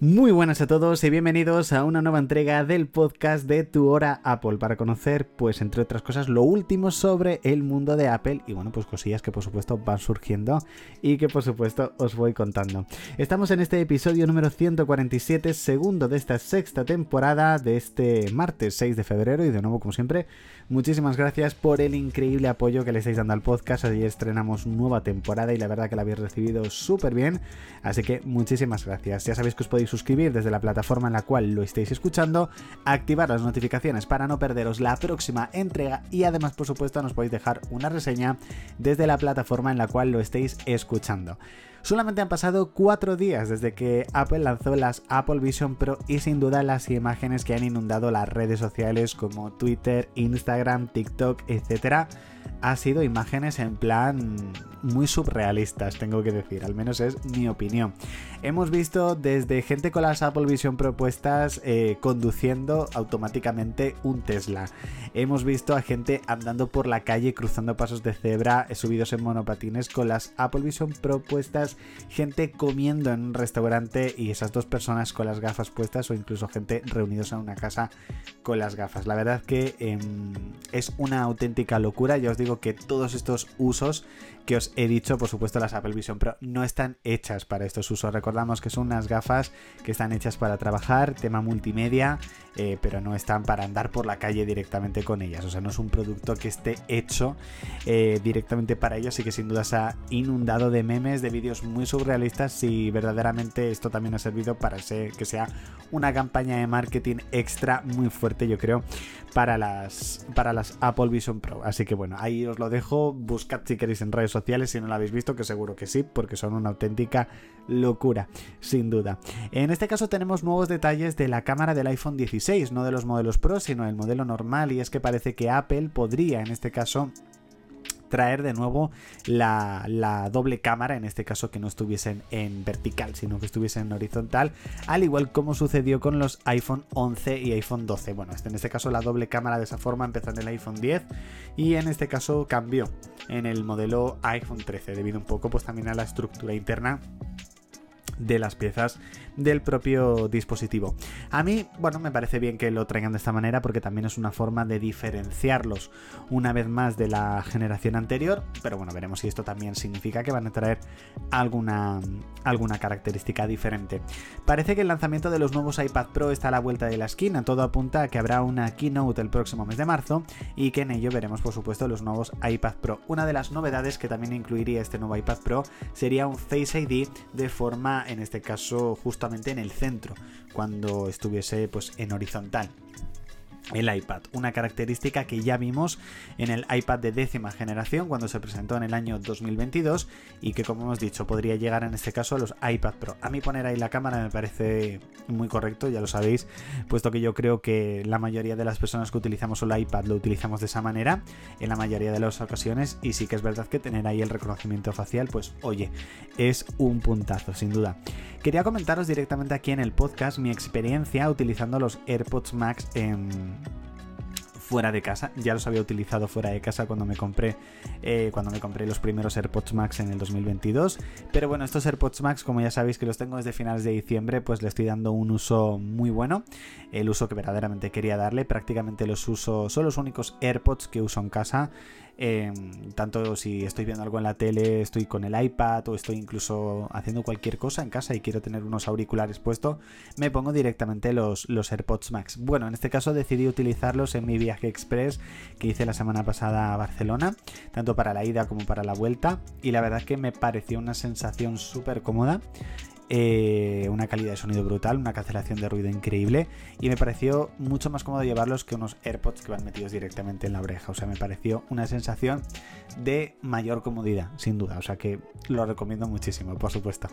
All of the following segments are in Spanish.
Muy buenas a todos y bienvenidos a una nueva entrega del podcast de Tu Hora Apple para conocer, pues entre otras cosas, lo último sobre el mundo de Apple y bueno, pues cosillas que por supuesto van surgiendo y que por supuesto os voy contando. Estamos en este episodio número 147, segundo de esta sexta temporada de este martes 6 de febrero y de nuevo como siempre, muchísimas gracias por el increíble apoyo que le estáis dando al podcast. Ayer estrenamos nueva temporada y la verdad que la habéis recibido súper bien, así que muchísimas gracias. Ya sabéis que os podéis suscribir desde la plataforma en la cual lo estéis escuchando, activar las notificaciones para no perderos la próxima entrega y además por supuesto nos podéis dejar una reseña desde la plataforma en la cual lo estéis escuchando. Solamente han pasado cuatro días desde que Apple lanzó las Apple Vision Pro y sin duda las imágenes que han inundado las redes sociales como Twitter, Instagram, TikTok, etc ha sido imágenes en plan muy surrealistas, tengo que decir, al menos es mi opinión. Hemos visto desde gente con las Apple Vision propuestas eh, conduciendo automáticamente un Tesla. Hemos visto a gente andando por la calle cruzando pasos de cebra, eh, subidos en monopatines con las Apple Vision propuestas, gente comiendo en un restaurante y esas dos personas con las gafas puestas o incluso gente reunidos en una casa con las gafas. La verdad que em, es una auténtica locura, ya os digo que todos estos usos que os he dicho, por supuesto las Apple Vision Pro no están hechas para estos usos. Recordamos que son unas gafas que están hechas para trabajar, tema multimedia, eh, pero no están para andar por la calle directamente con ellas. O sea, no es un producto que esté hecho eh, directamente para ellos y que sin duda se ha inundado de memes, de vídeos muy surrealistas y verdaderamente esto también ha servido para que sea una campaña de marketing extra muy fuerte, yo creo, para las, para las Apple Vision Pro. Así que bueno, ahí os lo dejo. Buscad si queréis en redes sociales si no lo habéis visto, que seguro que sí, porque son una auténtica locura, sin duda. En este caso tenemos nuevos detalles de la cámara del iPhone 16, no de los modelos Pro, sino el modelo normal, y es que parece que Apple podría, en este caso, traer de nuevo la, doble cámara, en este caso que no estuviesen en vertical, sino que estuviesen en horizontal, al igual como sucedió con los iPhone 11 y iPhone 12. Bueno, este, en este caso la doble cámara de esa forma empezó en el iPhone 10 y en este caso cambió en el modelo iPhone 13, debido un poco pues también a la estructura interna de las piezas del propio dispositivo. A mí, bueno, me parece bien que lo traigan de esta manera porque también es una forma de diferenciarlos una vez más de la generación anterior, pero bueno, veremos si esto también significa que van a traer alguna, alguna característica diferente. Parece que el lanzamiento de los nuevos iPad Pro está a la vuelta de la esquina, todo apunta a que habrá una keynote el próximo mes de marzo y que en ello veremos por supuesto los nuevos iPad Pro. Una de las novedades que también incluiría este nuevo iPad Pro sería un Face ID de forma, en este caso, justo en el centro, cuando estuviese pues en horizontal el iPad, una característica que ya vimos en el iPad de décima generación cuando se presentó en el año 2022 y que como hemos dicho podría llegar en este caso a los iPad Pro. A mí poner ahí la cámara me parece muy correcto, ya lo sabéis, puesto que yo creo que la mayoría de las personas que utilizamos el iPad lo utilizamos de esa manera en la mayoría de las ocasiones y sí que es verdad que tener ahí el reconocimiento facial pues oye, es un puntazo sin duda. Quería comentaros directamente aquí en el podcast mi experiencia utilizando los AirPods Max en fuera de casa. Ya los había utilizado fuera de casa cuando me compré eh, cuando me compré los primeros AirPods Max en el 2022. Pero bueno, estos AirPods Max, como ya sabéis que los tengo desde finales de diciembre, pues le estoy dando un uso muy bueno. El uso que verdaderamente quería darle. Prácticamente los uso. Son los únicos AirPods que uso en casa. Em, tanto si estoy viendo algo en la tele, estoy con el iPad o estoy incluso haciendo cualquier cosa en casa y quiero tener unos auriculares puestos, me pongo directamente los, los AirPods Max. Bueno, en este caso decidí utilizarlos en mi viaje express que hice la semana pasada a Barcelona, tanto para la ida como para la vuelta, y la verdad que me pareció una sensación súper cómoda. Eh, una calidad de sonido brutal, una cancelación de ruido increíble y me pareció mucho más cómodo llevarlos que unos AirPods que van metidos directamente en la oreja. O sea, me pareció una sensación de mayor comodidad, sin duda. O sea que lo recomiendo muchísimo, por supuesto.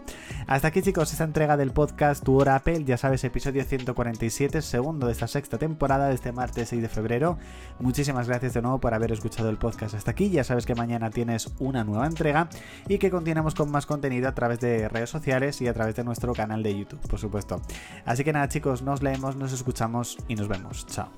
Hasta aquí chicos, esta entrega del podcast Tu Hora Apple, ya sabes, episodio 147, segundo de esta sexta temporada de este martes 6 de febrero. Muchísimas gracias de nuevo por haber escuchado el podcast hasta aquí. Ya sabes que mañana tienes una nueva entrega y que continuamos con más contenido a través de redes sociales y a través de nuestro canal de YouTube, por supuesto. Así que nada chicos, nos leemos, nos escuchamos y nos vemos. Chao.